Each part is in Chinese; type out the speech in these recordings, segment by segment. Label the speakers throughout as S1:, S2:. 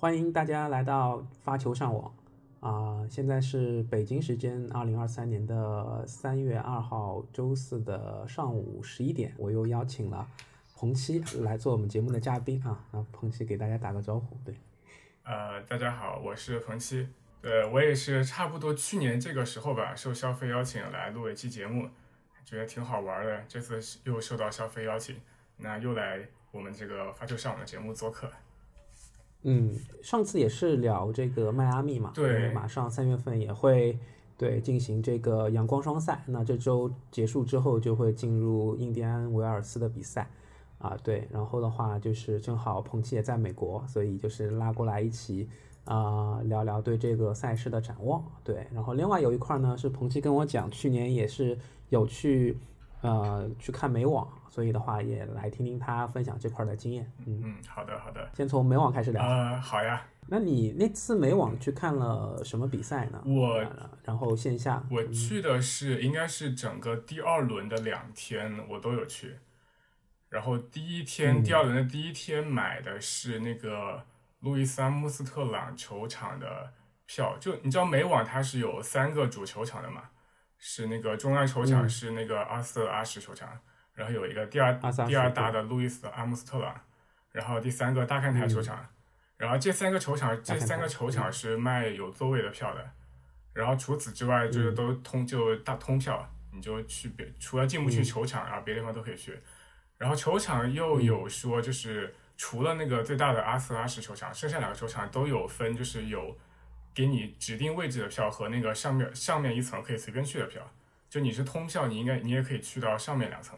S1: 欢迎大家来到发球上网啊！现在是北京时间二零二三年的三月二号周四的上午十一点，我又邀请了彭七来做我们节目的嘉宾啊。那彭七给大家打个招呼，对，
S2: 呃，大家好，我是彭七，呃，我也是差不多去年这个时候吧，受消费邀请来录一期节目，觉得挺好玩的，这次又受到消费邀请，那又来我们这个发球上网的节目做客。
S1: 嗯，上次也是聊这个迈阿密嘛，
S2: 对，
S1: 马上三月份也会对进行这个阳光双赛，那这周结束之后就会进入印第安维尔斯的比赛，啊，对，然后的话就是正好彭奇也在美国，所以就是拉过来一起啊聊聊对这个赛事的展望，对，然后另外有一块呢是彭奇跟我讲，去年也是有去呃去看美网。所以的话，也来听听他分享这块的经验。
S2: 嗯嗯，好的好的，
S1: 先从美网开始聊。
S2: 呃，好呀。
S1: 那你那次美网去看了什么比赛呢？
S2: 我
S1: 然后线下
S2: 我去的是应该是整个第二轮的两天，我都有去。然后第一天第二轮的第一天买的是那个路易斯安姆斯特朗球场的票。就你知道美网它是有三个主球场的嘛？是那个中央球场是那个阿瑟阿什球场。然后有一个第二第二大的路易斯阿姆斯特朗，然后第三个大看台球场，然后这三个球场这三个球场是卖有座位的票的，然后除此之外就是都通就大通票，你就去别除了进不去球场，然后别的地方都可以去。然后球场又有说就是除了那个最大的阿斯拉什球场，剩下两个球场都有分，就是有给你指定位置的票和那个上面上面一层可以随便去的票。就你是通票，你应该你也可以去到上面两层。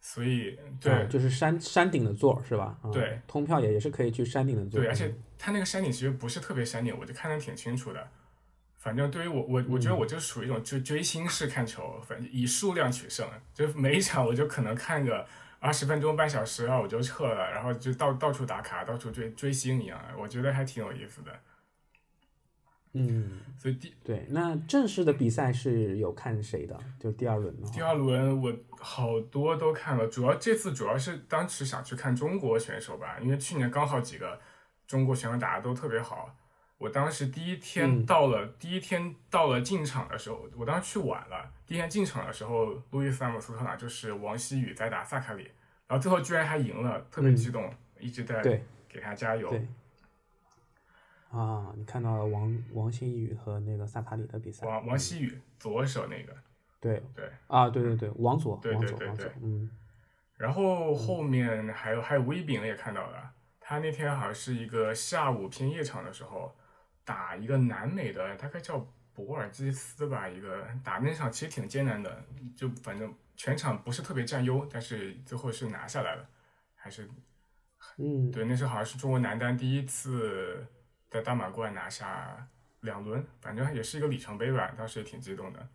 S2: 所以，对，
S1: 就是山山顶的座是吧？
S2: 对，
S1: 通票也也是可以去山顶的座。
S2: 对，而且它那个山顶其实不是特别山顶，我就看得挺清楚的。反正对于我，我我觉得我就属于一种追追星式看球，反正以数量取胜，就每一场我就可能看个二十分钟、半小时，然后我就撤了，然后就到到处打卡，到处追追星一样，我觉得还挺有意思的。
S1: 嗯，
S2: 所以第
S1: 对那正式的比赛是有看谁的？就是第二轮
S2: 第二轮我好多都看了，主要这次主要是当时想去看中国选手吧，因为去年刚好几个中国选手打的都特别好。我当时第一天到了，第一天到了进场的时候，我当时去晚了。第一天进场的时候，路易斯·安姆斯特朗就是王曦雨在打萨卡里，然后最后居然还赢了，特别激动，一直在给他加油。
S1: 啊，你看到了王王新宇和那个萨卡里的比赛。
S2: 王王新宇左手那个。
S1: 对
S2: 对。
S1: 啊，对对对，王左，
S2: 对对对对，
S1: 嗯。
S2: 然后后面还有还有威炳也看到了，他那天好像是一个下午偏夜场的时候，打一个南美的，大概叫博尔基斯吧，一个打那场其实挺艰难的，就反正全场不是特别占优，但是最后是拿下来了，还是，
S1: 嗯，
S2: 对，那时候好像是中国男单第一次。在大满贯拿下两轮，反正也是一个里程碑吧，当时也挺激动的。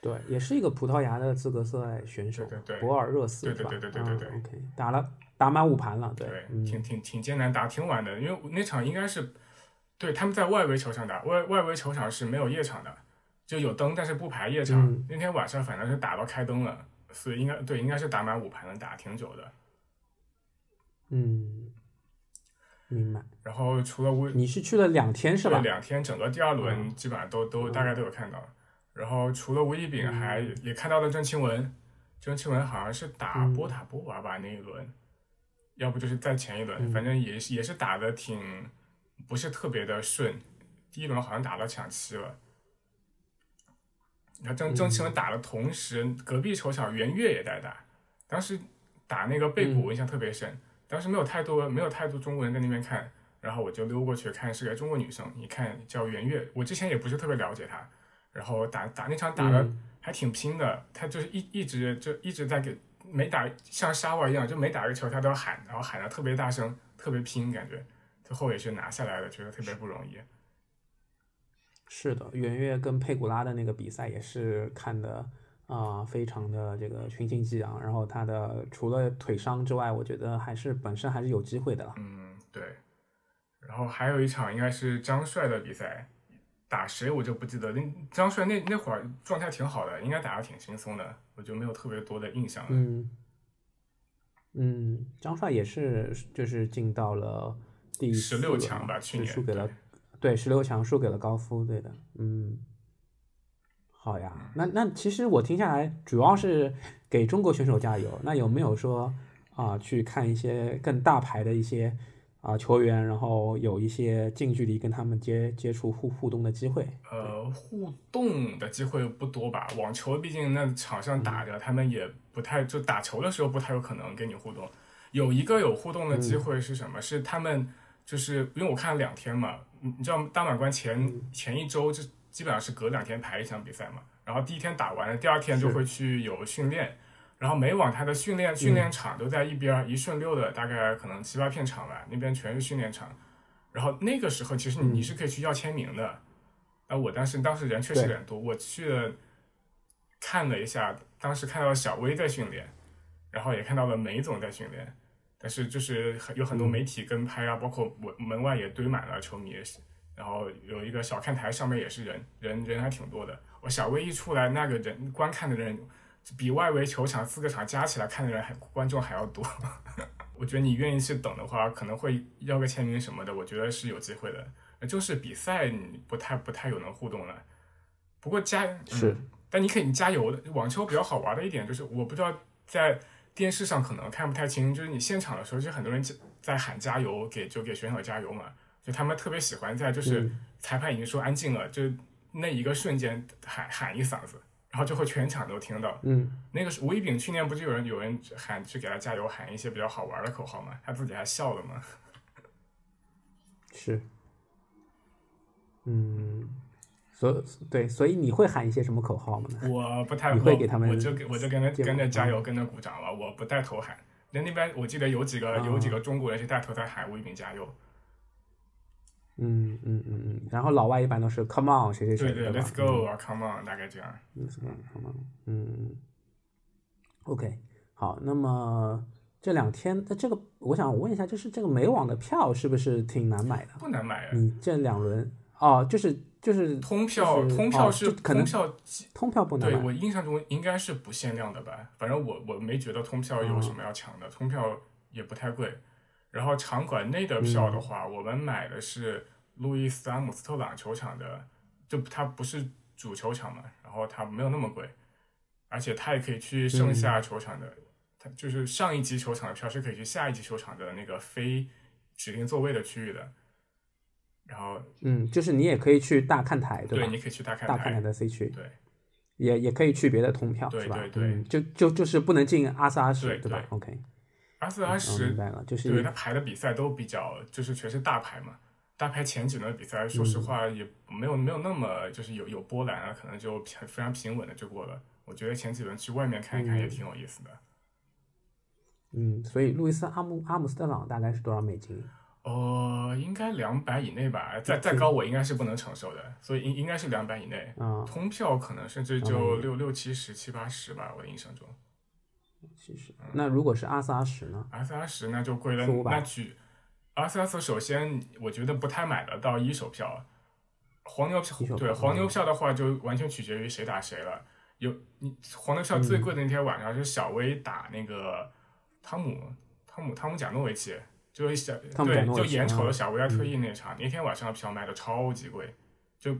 S1: 对，也是一个葡萄牙的资格赛选手，
S2: 对对
S1: 博尔热斯，
S2: 对对对对对对对。
S1: OK，打了打满五盘了，
S2: 对，
S1: 挺
S2: 挺挺艰难，打挺晚的，因为那场应该是对他们在外围球场打，外外围球场是没有夜场的，就有灯，但是不排夜场。那天晚上反正是打到开灯了，所以应该对，应该是打满五盘了，打挺久的。
S1: 嗯。明白。
S2: 然后除了吴，
S1: 你是去了两天是吧？
S2: 两天，整个第二轮基本上都都大概都有看到。然后除了吴一炳，还也看到了郑钦文。郑钦文好像是打波塔波娃吧那一轮，要不就是在前一轮，反正也是也是打的挺不是特别的顺。第一轮好像打到抢七了。然后郑郑钦文打的同时，隔壁球场袁月也在打，当时打那个贝古印象特别深。当时没有太多，没有太多中国人在那边看，然后我就溜过去看，是个中国女生，一看叫袁月，我之前也不是特别了解她，然后打打那场打的还挺拼的，她就是一一直就一直在给每打像沙娃一样，就每打一个球她都要喊，然后喊的特别大声，特别拼，感觉最后也是拿下来了，觉得特别不容易。
S1: 是的，袁月跟佩古拉的那个比赛也是看的。啊，非常的这个群情激昂，然后他的除了腿伤之外，我觉得还是本身还是有机会的。
S2: 嗯，对。然后还有一场应该是张帅的比赛，打谁我就不记得。那张帅那那会儿状态挺好的，应该打的挺轻松的，我就没有特别多的印象了。
S1: 嗯，嗯，张帅也是就是进到了第
S2: 十六强吧，去年
S1: 输给了，对，十六强输给了高夫，对的，嗯。好呀，那那其实我听下来主要是给中国选手加油。那有没有说啊，去看一些更大牌的一些啊球员，然后有一些近距离跟他们接接触互互动的机会？
S2: 呃，互动的机会不多吧。网球毕竟那场上打着，他们也不太就打球的时候不太有可能跟你互动。有一个有互动的机会是什么？是他们就是因为我看了两天嘛，你你知道大满贯前前一周就。基本上是隔两天排一场比赛嘛，然后第一天打完了，第二天就会去有训练，然后每晚他的训练训练场都在一边，一顺溜的大概可能七八片场吧，那边全是训练场，然后那个时候其实你你是可以去要签名的，那我当时当时人确实很多，我去了看了一下，当时看到了小威在训练，然后也看到了梅总在训练，但是就是有很多媒体跟拍啊，包括门门外也堆满了球迷。然后有一个小看台，上面也是人，人人还挺多的。我小威一出来，那个人观看的人比外围球场四个场加起来看的人还观众还要多。我觉得你愿意去等的话，可能会要个签名什么的，我觉得是有机会的。就是比赛你不太不太有能互动了。不过加
S1: 是，
S2: 但你可以加油的。网球比较好玩的一点就是，我不知道在电视上可能看不太清，就是你现场的时候，就很多人在喊加油，给就给选手加油嘛。就他们特别喜欢在就是裁判已经说安静了，就那一个瞬间喊喊一嗓子，然后就会全场都听到。
S1: 嗯，
S2: 那个是吴一丙去年不就有人有人喊去给他加油，喊一些比较好玩的口号吗，他自己还笑了吗。
S1: 是，嗯，所对，所以你会喊一些什么口号吗？
S2: 我不太
S1: 会给他们，
S2: 我就我就跟着跟着加油，跟着鼓掌了，我不带头喊。那那边我记得有几个有几个中国人是带头在喊吴一丙加油。
S1: 嗯嗯嗯嗯，然后老外一般都是 Come on，谁谁谁，
S2: 对对，Let's go 啊，Come on，大概这样。
S1: Let's go，Come on，嗯，OK，好，那么这两天，那这个我想问一下，就是这个美网的票是不是挺难买的？
S2: 不难买啊。
S1: 你这两轮哦，就是就是
S2: 通票，通票是
S1: 可能
S2: 票，
S1: 通票不难
S2: 对我印象中应该是不限量的吧？反正我我没觉得通票有什么要抢的，通票也不太贵。然后场馆内的票的话，我们买的是路易斯安姆斯特朗球场的，就它不是主球场嘛，然后它没有那么贵，而且它也可以去剩下球场的，它就是上一级球场的票是可以去下一级球场的那个非指定座位的区域的。然后，
S1: 嗯，就是你也可以去大看台，
S2: 对
S1: 吧？
S2: 对，你可以去大
S1: 看大
S2: 看
S1: 台的 C 区，
S2: 对，
S1: 也也可以去别的通票，对吧？
S2: 对对，
S1: 就就就是不能进阿斯阿什，
S2: 对
S1: 吧？OK。
S2: 阿斯阿什，
S1: 就是
S2: 对他排的比赛都比较，就是全是大牌嘛。大牌前几轮比赛，说实话也没有没有那么就是有有波澜啊，可能就平非常平稳的就过了。我觉得前几轮去外面看一看也挺有意思的。
S1: 嗯，所以路易斯阿姆阿姆斯特朗大概是多少美金？
S2: 呃，应该两百以内吧，再再高我应该是不能承受的，所以应应该是两百以内。通票可能甚至就六六七十七八十吧，我的印象中。
S1: 其实，那如果是阿斯阿什呢？
S2: 阿斯阿什那就贵了。那举阿斯阿什，首先我觉得不太买得到一手票。黄牛票对黄牛票的话，就完全取决于谁打谁了。有你黄牛票最贵的那天晚上是小威打那个汤姆汤姆汤姆贾诺维奇，就是小对就眼瞅着小威要退役那场，那天晚上的票卖的超级贵，就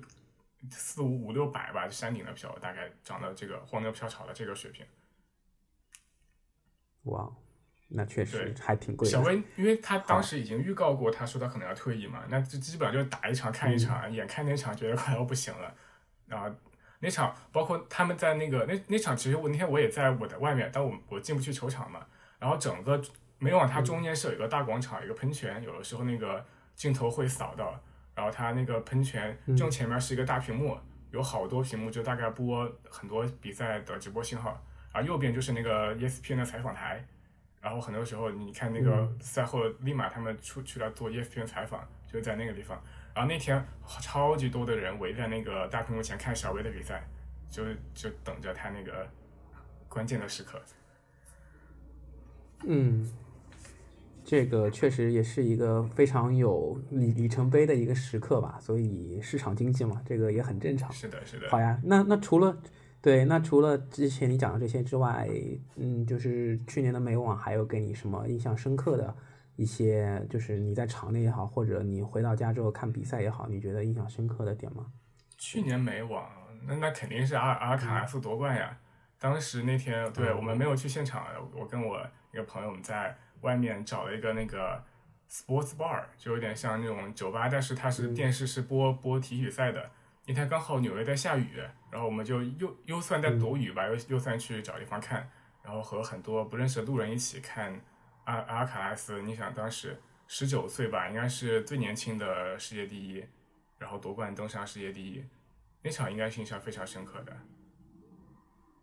S2: 四五五六百吧，山顶的票大概涨到这个黄牛票炒到这个水平。
S1: 哇，那确实还挺贵。
S2: 小威，因为他当时已经预告过，他说他可能要退役嘛，那就基本上就是打一场看一场，眼看那场觉得快要不行了，然后那场包括他们在那个那那场，其实我那天我也在我的外面，但我我进不去球场嘛，然后整个没往它中间是有一个大广场，一个喷泉，有的时候那个镜头会扫到，然后它那个喷泉正前面是一个大屏幕，有好多屏幕就大概播很多比赛的直播信号。啊，右边就是那个 ESPN 的采访台，然后很多时候你看那个赛后立马他们出去了做 ESPN 采访，就在那个地方。然后那天超级多的人围在那个大屏幕前看小威的比赛，就就等着他那个关键的时刻。
S1: 嗯，这个确实也是一个非常有里里程碑的一个时刻吧。所以市场经济嘛，这个也很正常。
S2: 是的，是的。
S1: 好呀，那那除了。对，那除了之前你讲的这些之外，嗯，就是去年的美网还有给你什么印象深刻的一些就是你在场内也好，或者你回到家之后看比赛也好，你觉得印象深刻的点吗？
S2: 去年美网，那那肯定是阿阿卡拉斯夺冠呀。当时那天，对我们没有去现场，我跟我一个朋友我们在外面找了一个那个 sports bar，就有点像那种酒吧，但是它是电视是播播体育赛的。那天刚好纽约在下雨，然后我们就又又算在躲雨吧，又又算去找地方看，然后和很多不认识的路人一起看阿阿尔卡拉斯。你想当时十九岁吧，应该是最年轻的世界第一，然后夺冠登上世界第一，那场应该是印象非常深刻的。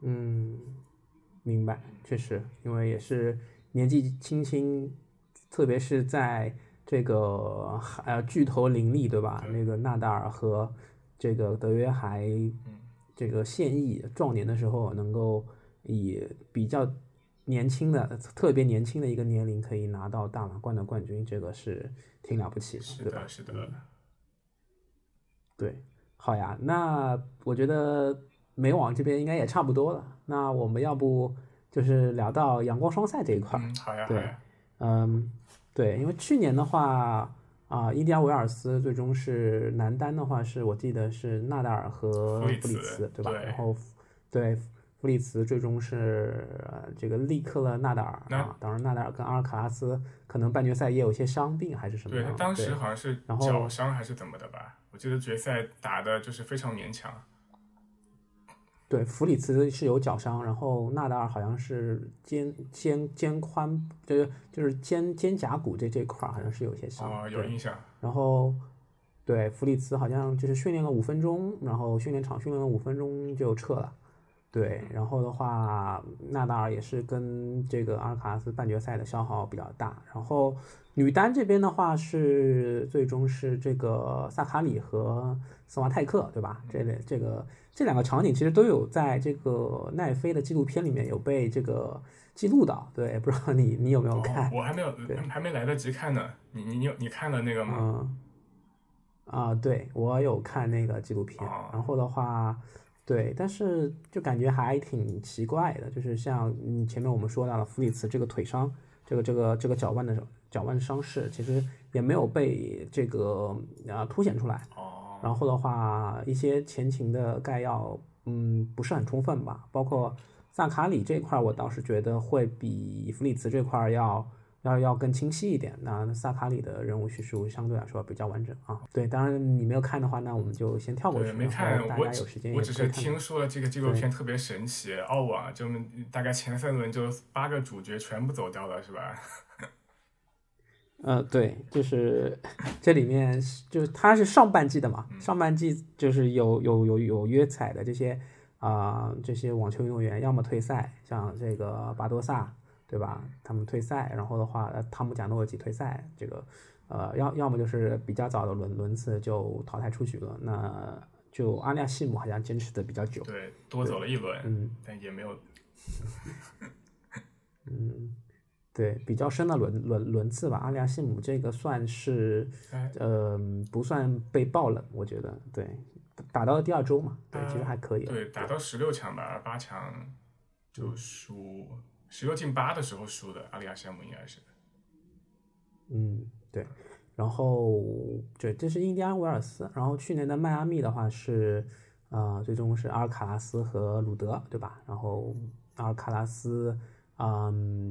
S1: 嗯，明白，确实，因为也是年纪轻轻，特别是在这个呃巨头林立，对吧？那个纳达尔和这个德约还这个现役壮年的时候，能够以比较年轻的、特别年轻的一个年龄可以拿到大满贯的冠军，这个是挺了不起的，对吧？
S2: 是的，
S1: 对，好呀，那我觉得。美网这边应该也差不多了，那我们要不就是聊到阳光双赛这一块
S2: 儿？好呀，
S1: 对，嗯，对，因为去年的话啊，伊迪亚维尔斯最终是男单的话，是我记得是纳达尔和弗里茨，对吧？然后对弗里茨最终是这个力克了纳达尔啊，当然纳达尔跟阿尔卡拉斯可能半决赛也有些伤病还是什么？
S2: 对，当时好像是脚伤还是怎么的吧？我记得决赛打的就是非常勉强。
S1: 对，弗里茨是有脚伤，然后纳达尔好像是肩肩肩宽，就是就是肩肩胛骨这这块儿好像是有些伤，
S2: 哦，有印象。
S1: 然后，对，弗里茨好像就是训练了五分钟，然后训练场训练了五分钟就撤了。对，然后的话，纳达尔也是跟这个阿尔卡拉斯半决赛的消耗比较大。然后女单这边的话是最终是这个萨卡里和斯瓦泰克，对吧？这类这个。这两个场景其实都有在这个奈飞的纪录片里面有被这个记录到，对，不知道你你有没有看？
S2: 我还没有，还没来得及看呢。你你你有你看了那个吗？
S1: 嗯，啊，对我有看那个纪录片，然后的话，对，但是就感觉还挺奇怪的，就是像嗯前面我们说到了弗里茨这个腿伤，这个这个这个脚腕的脚腕伤势，其实也没有被这个啊凸显出来。然后的话，一些前情的概要，嗯，不是很充分吧。包括萨卡里这块，我倒是觉得会比弗里茨这块要要要更清晰一点。那萨卡里的人物叙述相对来说比较完整啊。对，当然你没有看的话，那我们就先跳过去。
S2: 没看，我
S1: 只
S2: 我只是听说了这个纪录片特别神奇，澳网就大概前三轮就八个主角全部走掉了，是吧？
S1: 呃，对，就是这里面就是它是上半季的嘛，上半季就是有有有有约彩的这些啊这些网球运动员，要么退赛，像这个巴多萨，对吧？他们退赛，然后的话，汤姆贾诺维奇退赛，这个呃要要么就是比较早的轮轮次就淘汰出局了，那就阿利亚西姆好像坚持的比较久，
S2: 对，多走了一轮，
S1: 嗯，
S2: 但也没有，
S1: 嗯。对，比较深的轮轮轮次吧，阿利亚西姆这个算是，呃，不算被爆冷，我觉得，对，打到了第二周嘛，对，其实还可以。
S2: 对，打到十六强吧，八强就输，十六进八的时候输的，阿利亚西姆应该是。
S1: 嗯，对，然后对，这是印第安维尔斯，然后去年的迈阿密的话是，呃，最终是阿尔卡拉斯和鲁德，对吧？然后阿尔卡拉斯。嗯，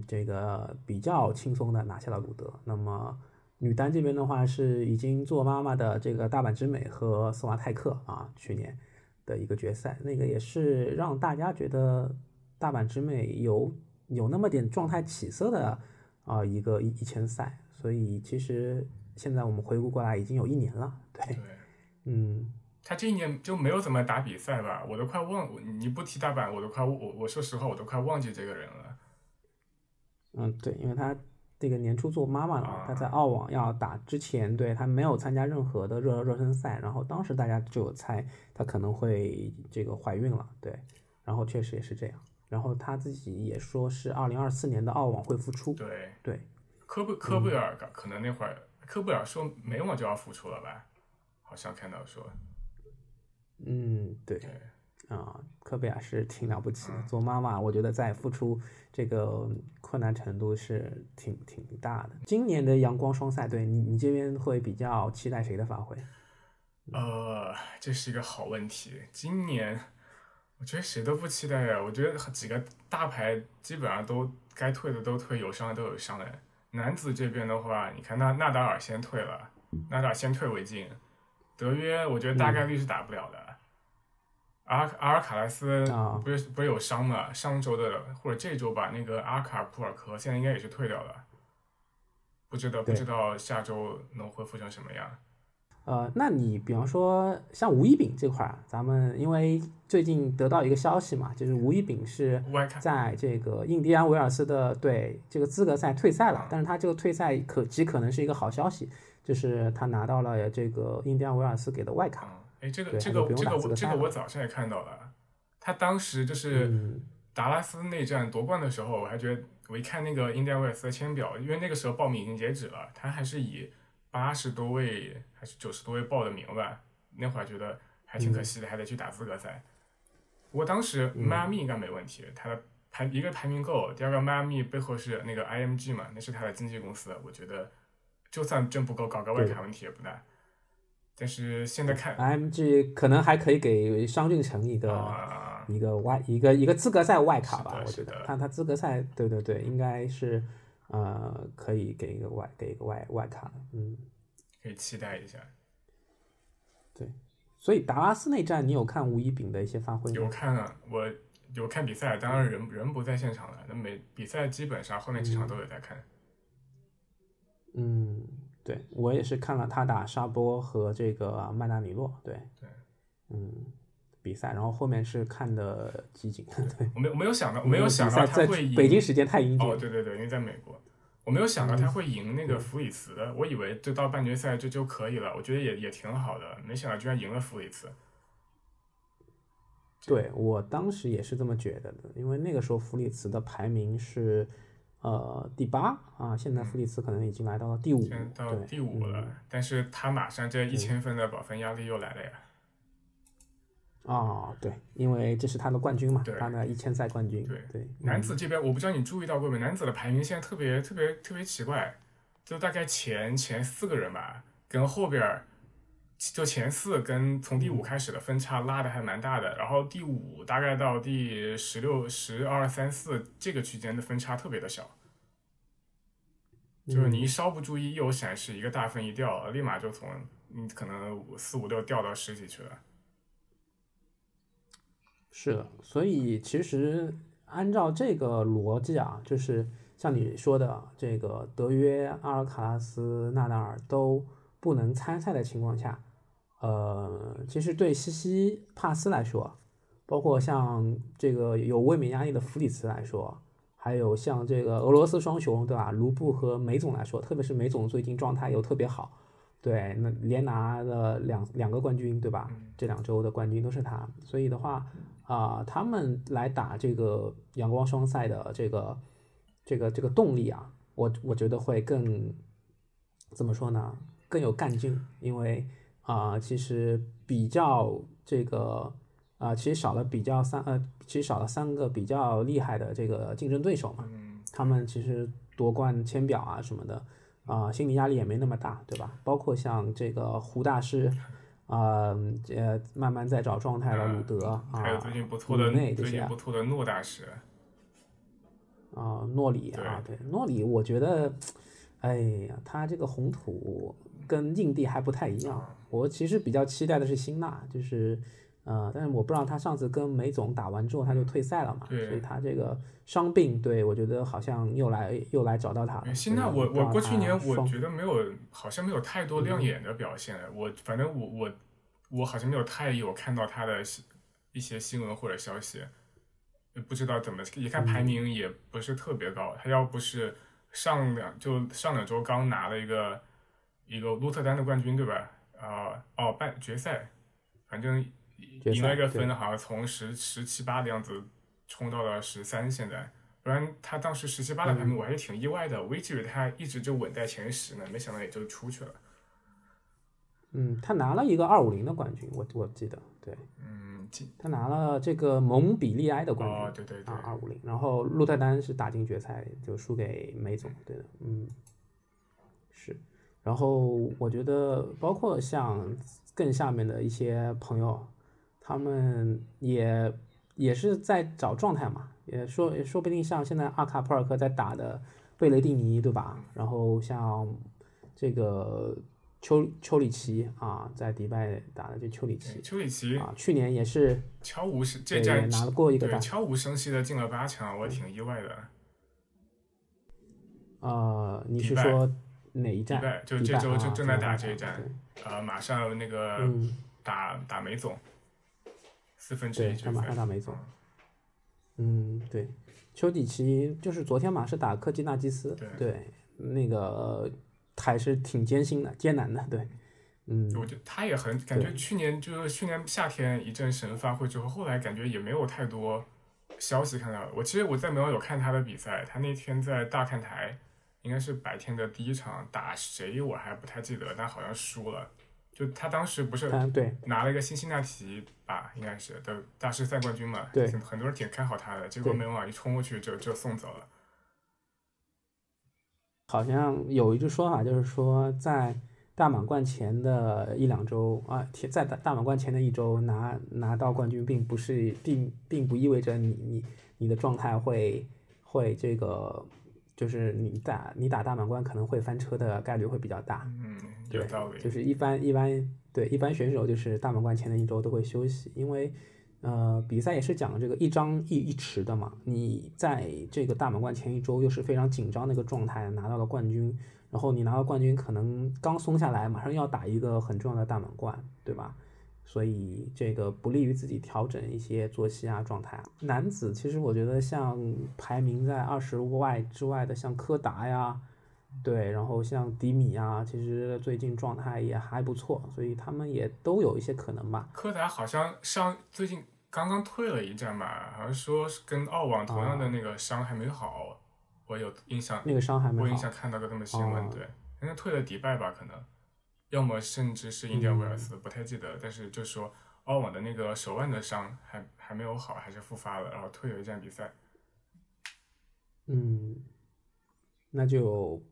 S1: 这个比较轻松的拿下了鲁德。那么女单这边的话，是已经做妈妈的这个大阪直美和斯瓦泰克啊，去年的一个决赛，那个也是让大家觉得大阪直美有有那么点状态起色的啊一个一一千赛。所以其实现在我们回顾过来，已经有一年了。对，嗯，
S2: 他这一年就没有怎么打比赛吧？我都快忘，你不提大阪，我都快我我说实话，我都快忘记这个人了。
S1: 嗯，对，因为她这个年初做妈妈了，她在澳网要打之前，对她没有参加任何的热热身赛，然后当时大家就有猜她可能会这个怀孕了，对，然后确实也是这样，然后他自己也说是二零二四年的澳网会复出，
S2: 对
S1: 对，
S2: 科布科布尔可能那会儿科布尔说美网就要复出了吧，好像看到说，
S1: 嗯，对，啊，科贝尔是挺了不起的。做妈妈，我觉得在付出这个困难程度是挺挺大的。今年的阳光双赛，对你你这边会比较期待谁的发挥？
S2: 呃，这是一个好问题。今年我觉得谁都不期待呀。我觉得几个大牌基本上都该退的都退，有伤的都有伤的。男子这边的话，你看纳纳达尔先退了，纳达尔先退为敬。德约，我觉得大概率是打不了的。阿阿尔卡莱斯不是不是有伤吗？上周的或者这周吧，那个阿卡普尔科现在应该也是退掉了，不知道不知道下周能恢复成什么样。
S1: 呃，那你比方说像吴一丙这块儿，咱们因为最近得到一个消息嘛，就是吴一丙是在这个印第安维尔斯的对这个资格赛退赛了，但是他这个退赛可极可能是一个好消息，就是他拿到了这个印第安维尔斯给的外卡。
S2: 哎，这个这个这个我这个我早上也看到了，他当时就是达拉斯内战夺冠的时候，我还觉得我一看那个印第安维尔斯的签表，因为那个时候报名已经截止了，他还是以八十多位还是九十多位报的名吧，那会儿觉得还挺可惜的，还得去打资格赛。不过当时迈阿密应该没问题，他的排一个排名够，第二个迈阿密背后是那个 IMG 嘛，那是他的经纪公司，我觉得就算真不够，搞个外卡问题也不大。但是现在看
S1: ，MG 可能还可以给商俊成一个一个外一个一个资格赛外卡吧，我觉得，看他资格赛，对对对，应该是呃可以给一个外给一个外外卡，嗯，
S2: 可以期待一下。
S1: 对，所以达拉斯内战，你有看吴一丙的一些发挥吗？
S2: 有看啊，我有看比赛，当然人人不在现场了，那每比赛基本上后面几场都有在看。
S1: 嗯。对我也是看了他打沙波和这个曼达米洛，对
S2: 对，
S1: 嗯，比赛，然后后面是看的集锦，对
S2: 我没我没有想到，我没有想到他会赢。
S1: 北京时间太阴
S2: 哦，对对对，因为在美国，我没有想到他会赢那个弗里茨的，我以为就到半决赛这就可以了，我觉得也也挺好的，没想到居然赢了弗里茨。
S1: 对我当时也是这么觉得的，因为那个时候弗里茨的排名是。呃，第八啊，现在弗里茨可能已经来到了第五，
S2: 到第五了。但是他马上这一千分的保分压力又来了呀。
S1: 啊，对，因为这是他的冠军嘛，他的一千赛冠军。
S2: 对
S1: 对。
S2: 男子这边我不知道你注意到过没？男子的排名现在特别特别特别奇怪，就大概前前四个人吧，跟后边。就前四跟从第五开始的分差拉的还蛮大的，然后第五大概到第十六、十二、三四这个区间的分差特别的小，就是你一稍不注意，一有闪失，一个大分一掉，立马就从你可能五四五六掉到十几去了。
S1: 是的，所以其实按照这个逻辑啊，就是像你说的，这个德约、阿尔卡拉斯、纳达尔都不能参赛的情况下。呃，其实对西西帕斯来说，包括像这个有卫冕压力的弗里茨来说，还有像这个俄罗斯双雄，对吧？卢布和梅总来说，特别是梅总最近状态又特别好，对，那连拿了两两个冠军，对吧？这两周的冠军都是他，所以的话啊，他们来打这个阳光双赛的这个这个这个动力啊，我我觉得会更怎么说呢？更有干劲，因为。啊，其实比较这个啊，其实少了比较三呃，其实少了三个比较厉害的这个竞争对手嘛。
S2: 嗯。
S1: 他们其实夺冠签表啊什么的啊，心理压力也没那么大，对吧？包括像这个胡大师啊，呃，慢慢在找状态的鲁德啊，
S2: 还有最近不错的最近不错的诺大师
S1: 啊，诺里啊，对，诺里，我觉得，哎呀，他这个红土。跟硬地还不太一样，我其实比较期待的是辛纳，就是，呃，但是我不知道他上次跟梅总打完之后他就退赛了嘛，所以他这个伤病，对我觉得好像又来又来找到他了。
S2: 辛纳，我我过去年我觉得没有，好像没有太多亮眼的表现，我反正我我我好像没有太有看到他的一些新闻或者消息，不知道怎么一看排名也不是特别高，他要不是上两就上两周刚拿了一个。一个鹿特丹的冠军对吧？啊哦，半决赛，反正赢了一个分，好像从十十七八的样子冲到了十三，现在。不然他当时十七八的排名我还是挺意外的，我一直以为他一直就稳在前十呢，没想到也就出去了。
S1: 嗯，他拿了一个二五零的冠军，我我记得，对
S2: 嗯，
S1: 他拿了这个蒙彼利埃的冠军。
S2: 哦，对对对
S1: 啊，，二五零，然后鹿特丹是打进决赛，就输给梅总，对的，嗯，是，然后我觉得包括像更下面的一些朋友，他们也也是在找状态嘛，也说说不定像现在阿卡普尔克在打的贝雷蒂尼，对吧？然后像这个丘丘里奇啊，在迪拜打的这丘里奇
S2: 丘里奇
S1: 啊，去年也是
S2: 悄无声这
S1: 对拿过一个大
S2: 悄无声息的进了八强，我挺意外的。
S1: 呃，你是说哪一站？
S2: 迪拜就这周就
S1: 啊
S2: 正在打这一站
S1: 对
S2: 呃，马上那个
S1: 嗯，
S2: 打打梅总，四分之，一决
S1: 他马上。打梅总。嗯，对，丘吉奇就是昨天嘛是打科基纳基斯，
S2: 对
S1: 对，那个还是挺艰辛的，艰难的，对，嗯，
S2: 我觉得他也很感觉去年就是去年夏天一阵神发挥之后，后来感觉也没有太多消息看到。我其实我在没有有看他的比赛，他那天在大看台，应该是白天的第一场打谁我还不太记得，但好像输了。就他当时不是
S1: 他对
S2: 拿了一个辛辛那提吧，应该是的大师赛冠军嘛，
S1: 对
S2: 很多人挺看好他的，结果
S1: 对
S2: 没往一冲过去就就送走了。
S1: 好像有一句说法，就是说在大满贯前的一两周啊，前在大大满贯前的一周拿拿到冠军，并不是并并不意味着你你你的状态会会这个，就是你打你打大满贯可能会翻车的概率会比较大。
S2: 嗯，有
S1: 对
S2: 道理。
S1: 就是一般一般对一般选手就是大满贯前的一周都会休息，因为呃比赛也是讲这个一张一一池的嘛。你在这个大满贯前一周又是非常紧张的一个状态，拿到了冠军，然后你拿到冠军可能刚松下来，马上要打一个很重要的大满贯，对吧？所以这个不利于自己调整一些作息啊状态啊。男子其实我觉得像排名在二十外之外的，像柯达呀。对，然后像迪米啊，其实最近状态也还不错，所以他们也都有一些可能吧。
S2: 柯达好像上最近刚刚退了一站吧，好像说是跟澳网同样的那个伤还没好，我有印象，
S1: 那个伤还没好
S2: 我印象，看到过这么新闻，
S1: 哦
S2: 对，应该退了迪拜吧，可能，要么甚至是印第安维尔斯，不太记得，但是就说澳网的那个手腕的伤还还没有好，还是复发了，然后退了一站比赛，
S1: 嗯，那就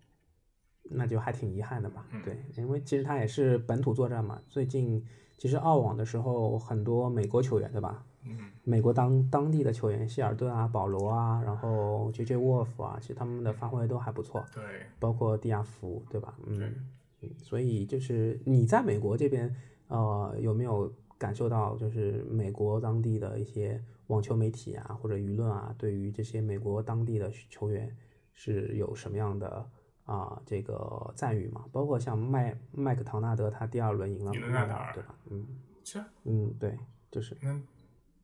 S1: 那就还挺遗憾的吧。
S2: 嗯
S1: 对，因为其实他也是本土作战嘛。最近其实澳网的时候，很多美国球员对吧？
S2: 嗯，
S1: 美国当当地的球员，希尔顿啊、保罗啊，然后 J.J. Wolf 啊，其实他们的发挥都还不错。
S2: 对，
S1: 包括蒂亚福，对吧？嗯，嗯，所以就是你在美国这边，呃，有没有感受到就是美国当地的一些网球媒体啊或者舆论啊，对于这些美国当地的球员是有什么样的啊、这个赞誉嘛？包括像麦麦克唐纳德，他第二轮赢了
S2: 赢了
S1: 纳达尔，
S2: 纳达尔
S1: 对吧？嗯
S2: 是
S1: 嗯，对，就是
S2: 那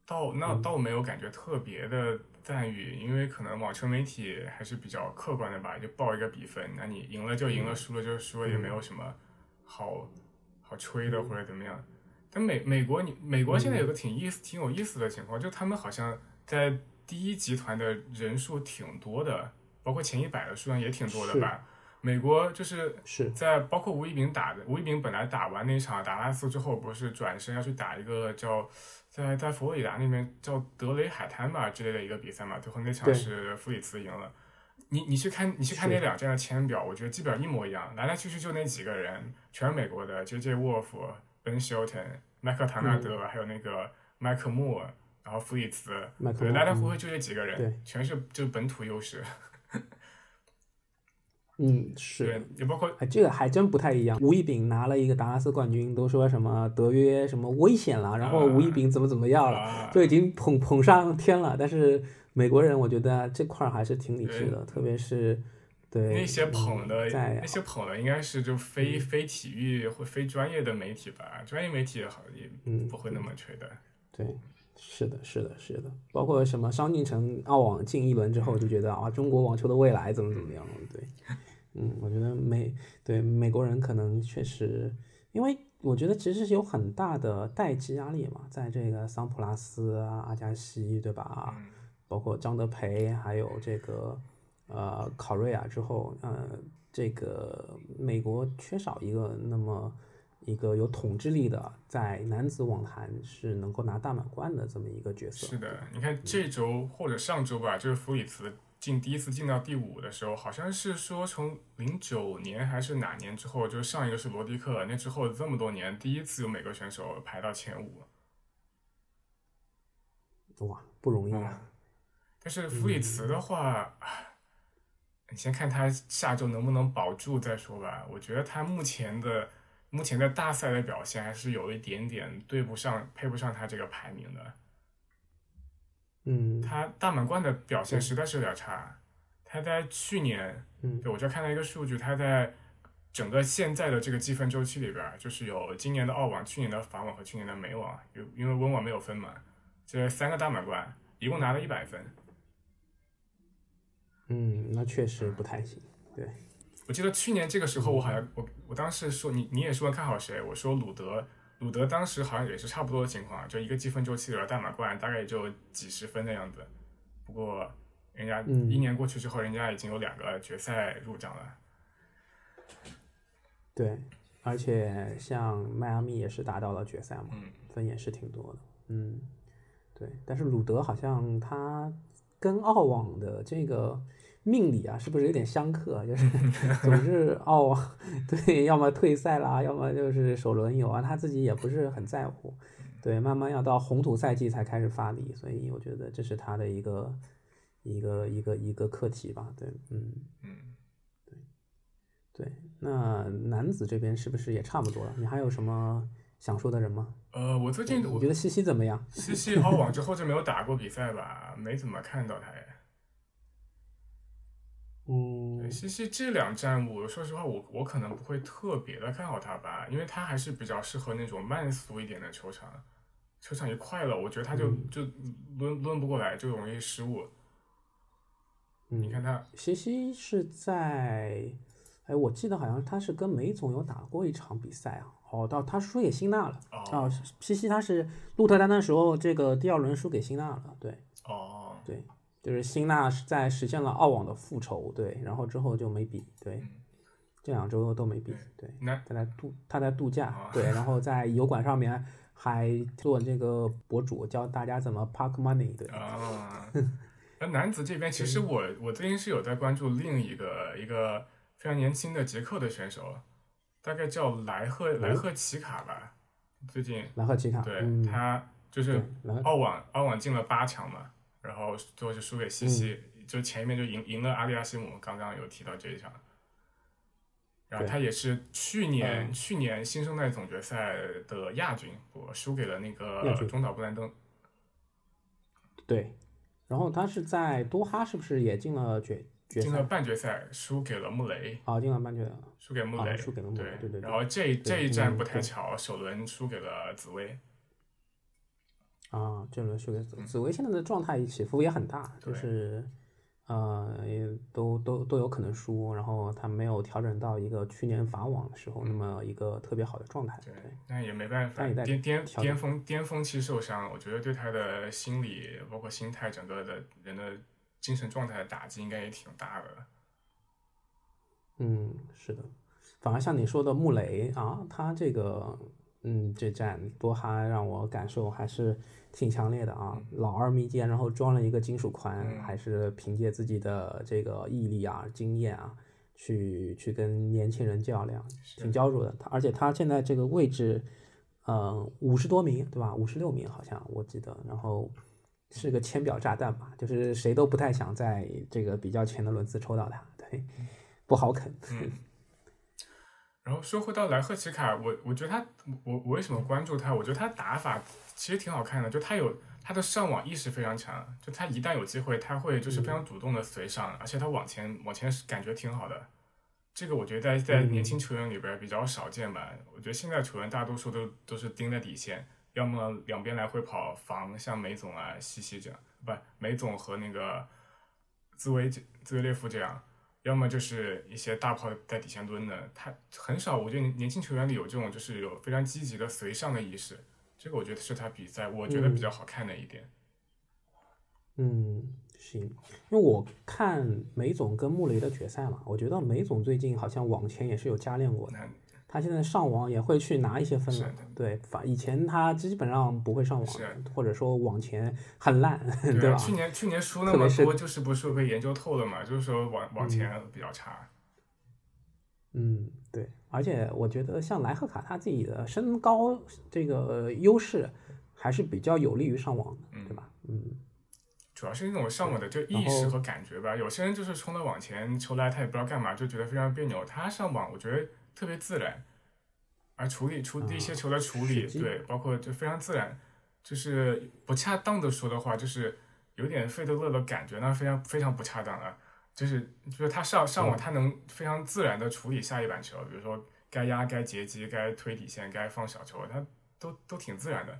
S2: 倒那倒没有感觉特别的赞誉，因为可能网球媒体还是比较客观的吧，就报一个比分，那你赢了就赢了，输了就输了，也没有什么好好吹的或者怎么样。但美美国你美国现在有个挺意思、挺有意思的情况，就他们好像在第一集团的人数挺多的，包括前一百的数量也挺多的吧。美国就是
S1: 是。
S2: 在包括吴一鸣打的，吴一鸣本来打完那场达拉斯之后，不是转身要去打一个叫在在佛罗里达那边叫德雷海滩吧之类的一个比赛嘛，最后那场是弗里茨赢了。你你去看你去看那两站的签表，我觉得基本上一模一样，来来去去就那几个人，全是美国的，J.J. Wolf、Ben Shelton、麦克唐纳德，还有那个麦克穆尔，然后弗里茨，对，来来回回就这几个人，
S1: 对。
S2: 全是就本土优势，
S1: 嗯是
S2: 对，也包括
S1: 哎，这个还真不太一样。吴一丙拿了一个达拉斯冠军，都说什么德约什么危险了，然后吴一丙怎么怎么样了，
S2: 啊，
S1: 就已经捧捧上天了。但是美国人，我觉得这块儿还是挺理智的，特别是对
S2: 那些捧的
S1: 嗯在
S2: 那些捧的应该是就非非体育或非专业的媒体吧，专业媒体好也
S1: 嗯
S2: 不会那么吹的。
S1: 对，是的，是的，是的，包括什么商进城澳网进一轮之后，就觉得啊，中国网球的未来怎么怎么样，对，嗯，我觉得美对美国人可能确实，因为我觉得其实是有很大的代际压力嘛，在这个桑普拉斯啊、阿加西，对吧？
S2: 嗯
S1: 包括张德培，还有这个呃考瑞亚之后，呃，这个美国缺少一个那么一个有统治力的，在男子网坛是能够拿大满贯的这么一个角色。
S2: 是的，你看这周或者上周吧，就是弗里茨进第一次进到第五的时候，好像是说从零九年还是哪年之后，就是上一个是罗迪克，那之后这么多年第一次有美国选手排到前五。
S1: 哇，不容易啊！
S2: 但是弗里茨的话，你先看他下周能不能保住再说吧。我觉得他目前的目前在大赛的表现还是有一点点对不上、配不上他这个排名的。
S1: 嗯，
S2: 他大满贯的表现实在是有点差。他在去年，
S1: 嗯，
S2: 对我这看到一个数据，他在整个现在的这个积分周期里边，就是有今年的澳网、去年的法网和去年的美网，有因为温网没有分嘛。这三个大满贯，一共拿了一百分。
S1: 嗯，那确实不太行。对，
S2: 我记得去年这个时候，我好像我我当时说你你也说看好谁？我说鲁德，鲁德当时好像也是差不多的情况，就一个积分周期里边大满贯大概也就几十分的样子。不过人家一年过去之后，人家已经有两个决赛入账了。
S1: 对，而且像迈阿密也是达到了决赛嘛，嗯分也是挺多的。嗯。对，但是鲁德好像他跟澳网的这个命理啊，是不是有点相克？就是总是澳网 对，要么退赛啦，要么就是首轮游啊，他自己也不是很在乎。对，慢慢要到红土赛季才开始发力，所以我觉得这是他的一个一个一个一个课题吧。对，嗯
S2: 嗯，
S1: 对对，那男子这边是不是也差不多了？你还有什么？想说的人吗？
S2: 呃，我最近
S1: 我觉得西西怎么样？
S2: 西西澳网之后就没有打过比赛吧，没怎么看到他。
S1: 嗯，
S2: 西西这两站，我说实话，我我可能不会特别的看好他吧，因为他还是比较适合那种慢速一点的球场，球场一快了，我觉得他就就抡抡不过来，就容易失误。你看他
S1: 西西是在，哎，我记得好像他是跟梅总有打过一场比赛啊。哦，到他输给辛纳了哦！西西他是鹿特丹的时候，这个第二轮输给辛纳了，对。
S2: 哦。
S1: 对，就是辛纳是在实现了澳网的复仇，对，然后之后就没比，对，这两周都没比，对。他在度他在度假，对，然后在油管上面还做这个博主，教大家怎么 park money，对。
S2: 啊。那男子这边其实我我最近是有在关注另一个一个非常年轻的捷克的选手。大概叫莱赫莱赫奇卡吧，最近
S1: 莱赫奇卡，
S2: 对他就是澳网澳网进了八强嘛，然后最后就输给西西，就前一面就赢赢了阿利亚西姆，刚刚有提到这一场，然后他也是去年去年新生代总决赛的亚军，我输给了那个中岛布兰登，
S1: 对，然后他是在多哈是不是也进了决？
S2: 进了半决赛，输给了穆雷。
S1: 啊，进了半决赛，
S2: 输给穆雷，
S1: 输给了穆雷。对对对。
S2: 然后这这一站不太巧，首轮输给了紫薇。
S1: 啊，这轮输给紫紫薇，现在的状态起伏也很大，就是，呃，都都都有可能输。然后他没有调整到一个去年法网的时候那么一个特别好的状态。
S2: 对，那也没办法，巅巅巅峰巅峰期受伤，我觉得对他的心理包括心态，整个的人的。精神状态的打击应该也挺大的。
S1: 嗯，是的。反而像你说的穆雷啊，他这个嗯，这站多哈让我感受还是挺强烈的啊。老二密接，然后装了一个金属髋，还是凭借自己的这个毅力啊、经验啊，去去跟年轻人较量，挺焦灼的。他而且他现在这个位置，嗯，五十多名对吧？五十六名好像我记得，然后。是个千表炸弹吧，就是谁都不太想在这个比较前的轮次抽到他，对，不好啃。
S2: 嗯。然后说回到莱赫奇卡，我我觉得他，我我为什么关注他？我觉得他打法其实挺好看的，就他有他的上网意识非常强，就他一旦有机会，他会就是非常主动的随上，而且他往前往前感觉挺好的。这个我觉得在在年轻球员里边比较少见吧。我觉得现在球员大多数都都是盯在底线。要么两边来回跑防，像梅总啊、西西这样，不，梅总和那个兹维兹维列夫这样，要么就是一些大炮在底下蹲的，他很少。我觉得年轻球员里有这种，就是有非常积极的随上的意识，这个我觉得是他比赛我觉得比较好看的一点。
S1: 嗯，行，因为我看梅总跟穆雷的决赛嘛，我觉得梅总最近好像往前也是有加练过的。他现在上网也会去拿一些分了。对，反以前他基本上不会上网，或者说网前很烂，对吧？
S2: 去年去年输那么多，就是不是被研究透了嘛？就是说网网前比较差。
S1: 嗯，对，而且我觉得像莱赫卡他自己的身高这个优势还是比较有利于上网的，对吧？嗯。
S2: 主要是那种上网的就意识和感觉吧，有些人就是冲到网前球来，他也不知道干嘛，就觉得非常别扭。他上网，我觉得特别自然，而处理出一些球的处理，对，包括就非常自然，就是不恰当的说的话，就是有点费德勒的感觉，那非常非常不恰当啊。就是就是他上上网，他能非常自然的处理下一板球，比如说该压、该截击、该推底线、该放小球，他都都挺自然的。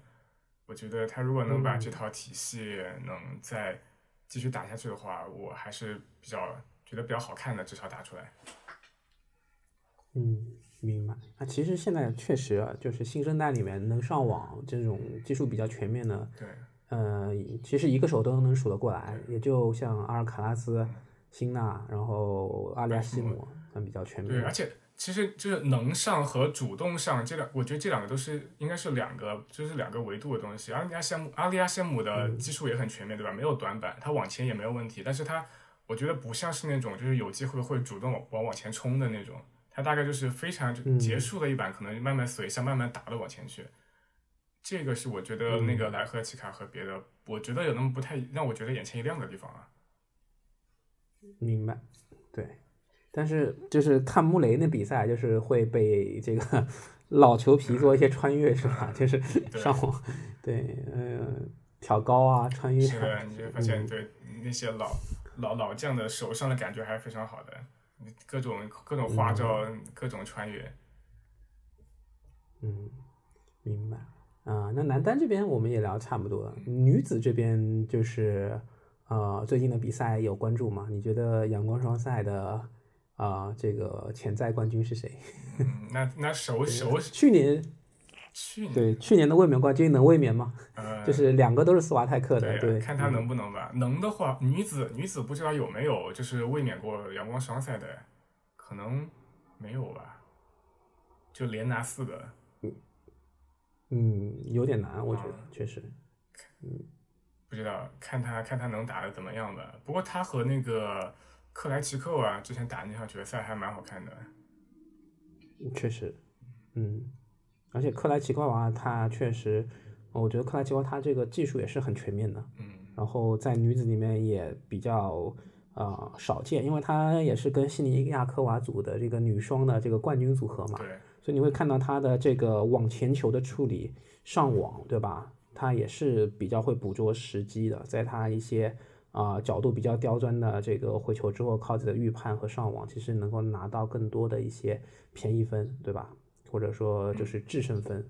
S2: 我觉得他如果能把这套体系能再继续打下去的话，我还是比较觉得比较好看的，至少打出来。
S1: 嗯，明白。那其实现在确实啊，就是新生代里面能上网这种技术比较全面的，
S2: 对，
S1: 呃，其实一个手都能数得过来，也就像阿尔卡拉斯、辛纳，然后阿里亚西姆，算比较全面。
S2: 对，而且。其实就是能上和主动上这两，我觉得这两个都是应该是两个，就是两个维度的东西。阿利亚西姆，阿利亚西姆的技术也很全面，对吧？没有短板，他往前也没有问题。但是他，我觉得不像是那种就是有机会会主动往往往前冲的那种。他大概就是非常结束的一板，可能慢慢随向慢慢打的往前去。这个是我觉得那个莱赫奇卡和别的，我觉得有那么不太让我觉得眼前一亮的地方啊。
S1: 明白，对。但是就是看穆雷那比赛，就是会被这个 老球皮做一些穿越，是吧？就是 上网，对，嗯，挑高啊，穿越。
S2: 是的，你就发现对那些老老老将的手上的感觉还是非常好的，各种各种花招，各种穿越。
S1: 嗯，明白啊。那男单这边我们也聊差不多了，女子这边就是呃，最近的比赛有关注吗？你觉得阳光双赛的？啊，这个潜在冠军是谁？
S2: 嗯，那那首 首
S1: 去年，
S2: 去年
S1: 对去年的卫冕冠军能卫冕吗？
S2: 呃，
S1: 就是两个都是斯瓦泰克的，对，
S2: 看他能不能吧。能的话，女子女子不知道有没有就是卫冕过阳光双赛的，可能没有吧，就连拿四个。
S1: 嗯嗯，有点难，我觉得确实。嗯，
S2: 不知道，看他看他能打的怎么样吧。不过他和那个。克莱奇克啊之前打那场决赛还蛮好看的，
S1: 确实，嗯，而且克莱奇科娃她确实，我觉得克莱奇科娃她这个技术也是很全面的，
S2: 嗯，
S1: 然后在女子里面也比较呃少见，因为她也是跟悉尼亚科娃组的这个女双的这个冠军组合嘛，
S2: 对，
S1: 所以你会看到她的这个往前球的处理上网，对吧？她也是比较会捕捉时机的，在她一些。啊，角度比较刁钻的这个回球之后，靠自己的预判和上网，其实能够拿到更多的一些便宜分，对吧？或者说就是制胜分。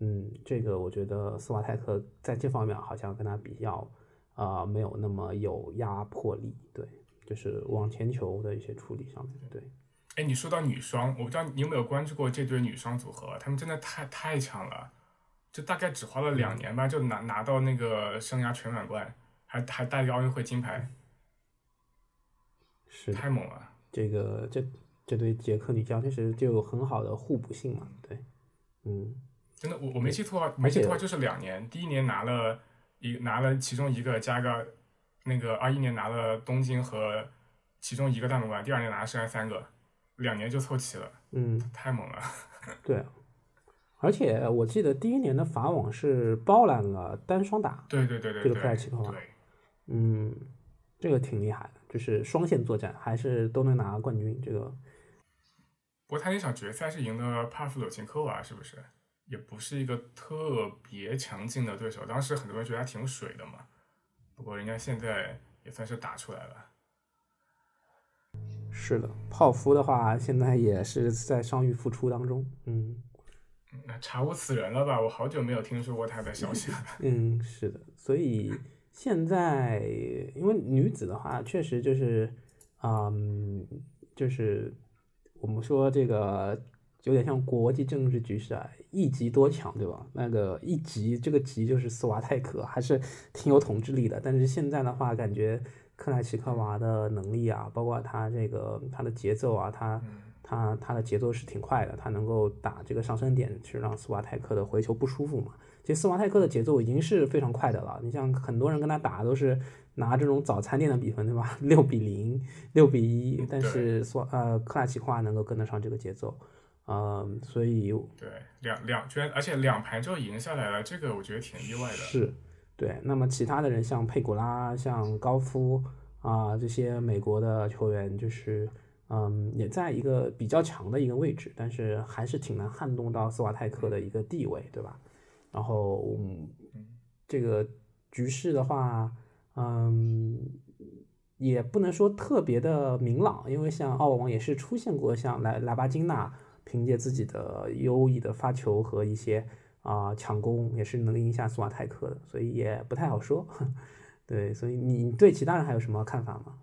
S1: 嗯，这个我觉得斯瓦泰克在这方面好像跟他比较，啊，没有那么有压迫力。对，就是往前球的一些处理上面。对。
S2: 哎，你说到女双，我不知道你有没有关注过这对女双组合，他们真的太太强了，就大概只花了两年吧，就拿拿到那个生涯全满贯。还还带个奥运会金牌，
S1: 是
S2: 太猛了。
S1: 这个这这对杰克女将确实就有很好的互补性嘛，对，嗯，
S2: 真的我我没记错没记错就是两年，第一年拿了一拿了其中一个加个那个二一年拿了东京和其中一个大满贯，第二年拿了剩下三个，两年就凑齐了，
S1: 嗯，
S2: 太猛了。
S1: 对。而且我记得第一年的法网是包揽了单双打，
S2: 对对对对，
S1: 这个克莱奇科娃，嗯，这个挺厉害的，就是双线作战还是都能拿冠军。这个，
S2: 不过他那场决赛是赢的帕夫柳琴科娃，是不是？也不是一个特别强劲的对手，当时很多人觉得他挺水的嘛。不过人家现在也算是打出来了。
S1: 是的，泡芙的话现在也是在伤愈复出当中，嗯。
S2: 那查无此人了吧？我好久没有听说过他的消息了。
S1: 嗯，是的，所以现在因为女子的话，确实就是，嗯，就是我们说这个有点像国际政治局势啊，一极多强，对吧？那个一极，这个极就是斯瓦泰克，还是挺有统治力的。但是现在的话，感觉克莱奇科娃的能力啊，包括他这个他的节奏啊，他。他他的节奏是挺快的，他能够打这个上升点，去让斯瓦泰克的回球不舒服嘛。其实斯瓦泰克的节奏已经是非常快的了，你像很多人跟他打都是拿这种早餐店的比分，对吧？六比零、六比一，但是索呃克拉奇科娃能够跟得上这个节奏，嗯，所以
S2: 对两两居然而且两盘就赢下来了，这个我觉得挺意外的。
S1: 是，对。那么其他的人像佩古拉、像高夫啊这些美国的球员，就是。嗯，也在一个比较强的一个位置，但是还是挺难撼动到斯瓦泰克的一个地位，对吧？然后这个局势的话，嗯，也不能说特别的明朗，因为像澳网也是出现过像莱莱巴金娜凭借自己的优异的发球和一些啊抢攻，也是能赢下斯瓦泰克的，所以也不太好说。对，所以你对其他人还有什么看法吗？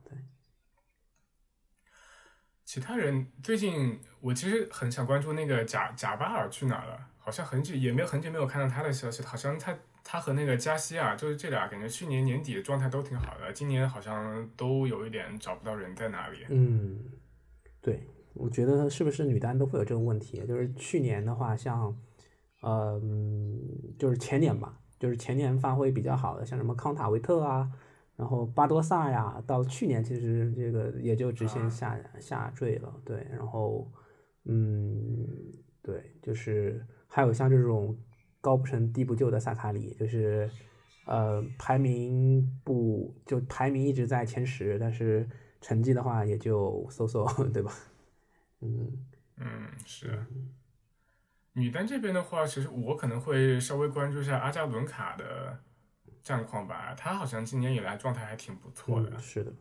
S2: 其他人最近，我其实很想关注那个贾贾巴尔去哪了，好像很久也没有很久没有看到他的消息，好像他他和那个加西亚就是这俩，感觉去年年底的状态都挺好的，今年好像都有一点找不到人在哪里。
S1: 嗯，对，我觉得是不是女单都会有这个问题？就是去年的话，像，呃，就是前年吧，就是前年发挥比较好的，像什么康塔维特啊。然后巴多萨呀，到去年其实这个也就直线下下坠了，对。然后，嗯，对，就是还有像这种高不成低不就的萨卡里，就是呃排名不就排名一直在前十，但是成绩的话也就嗖嗖，对吧？
S2: 嗯嗯是。女单这边的话，其实我可能会稍微关注一下阿加伦卡的。战况吧，他好像今年以来状态还挺不错的。
S1: 是的，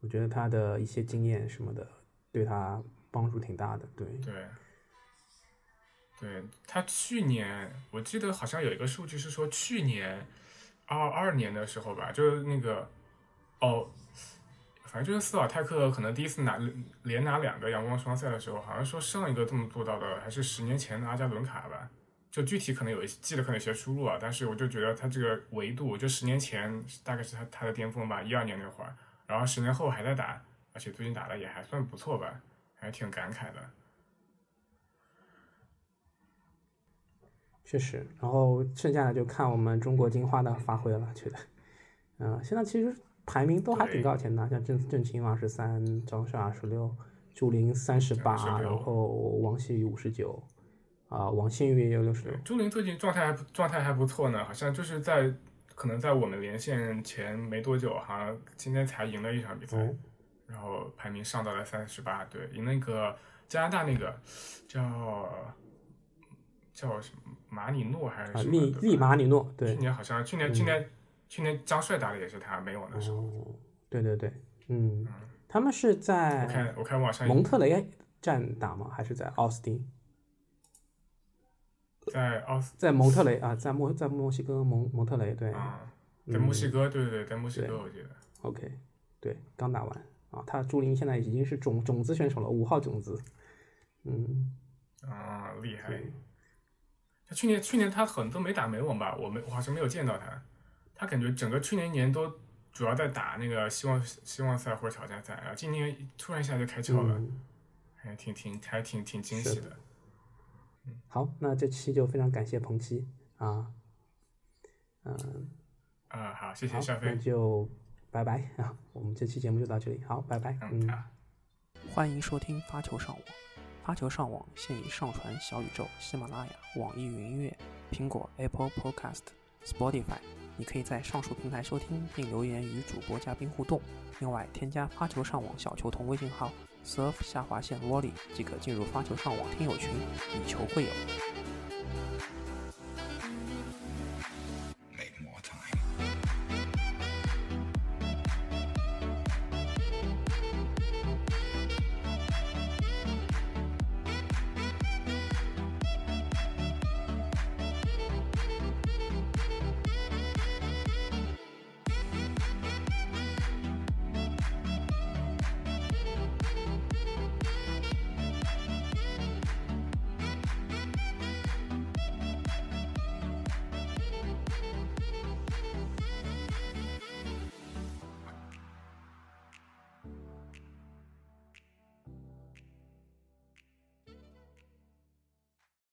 S1: 我觉得他的一些经验什么的，对他帮助挺大的。对
S2: 对，对他去年我记得好像有一个数据是说，去年二二年的时候吧，就是那个哦，反正就是斯瓦泰克可能第一次拿连拿两个阳光双赛的时候，好像说上一个这么做到的还是十年前的阿加伦卡吧。就具体可能有一些记得可能有些出入啊，但是我就觉得他这个维度，就十年前大概是他他的巅峰吧，一二年那会儿，然后十年后还在打，而且最近打的也还算不错吧，还挺感慨的。
S1: 确实，然后剩下的就看我们中国金花的发挥了，觉得，嗯，现在其实排名都还挺靠前的，像郑郑钦二十三，张帅二十六，朱琳三十八，然后王曦雨五十九。啊，王馨予也有六十六。
S2: 朱琳最近状态还状态还不错呢，好像就是在可能在我们连线前没多久，好像今天才赢了一场比赛，然后排名上到了三十八，对，赢那个加拿大那个叫叫什么马里诺还是什么？
S1: 利利马里诺，对。
S2: 去年好像去年去年去年张帅打的也是他，没有那时候。
S1: 对对对，嗯，他们是在
S2: 我看我看网上
S1: 蒙特雷站打吗？还是在奥斯汀？
S2: 在奥斯，
S1: 在蒙特雷啊，在墨在墨西哥蒙蒙特雷，对，啊
S2: 在墨西哥，对对对，在墨西哥，我记得。
S1: OK，对，刚打完啊，他朱琳现在已经是种种子选手了，五号种子，嗯，
S2: 啊，厉害。他去年去年他很多没打美网吧，我没我好像没有见到他，他感觉整个去年一年都主要在打那个希望希望赛或者挑战赛，然后今年突然一下就开窍了，还挺挺还挺挺惊喜的。
S1: 好，那这期就非常感谢彭七啊，
S2: 嗯，啊好，谢谢小飞，
S1: 那就拜拜啊，我们这期节目就到这里，好，拜拜，
S2: 嗯，
S1: 欢迎收听发球上网，发球上网现已上传小宇宙、喜马拉雅、网易云音乐、苹果 Apple Podcast、Spotify，你可以在上述平台收听并留言与主播嘉宾互动，另外添加发球上网小球童微信号。Surf 下划线 volley 即可进入发球上网听友群，以球会友。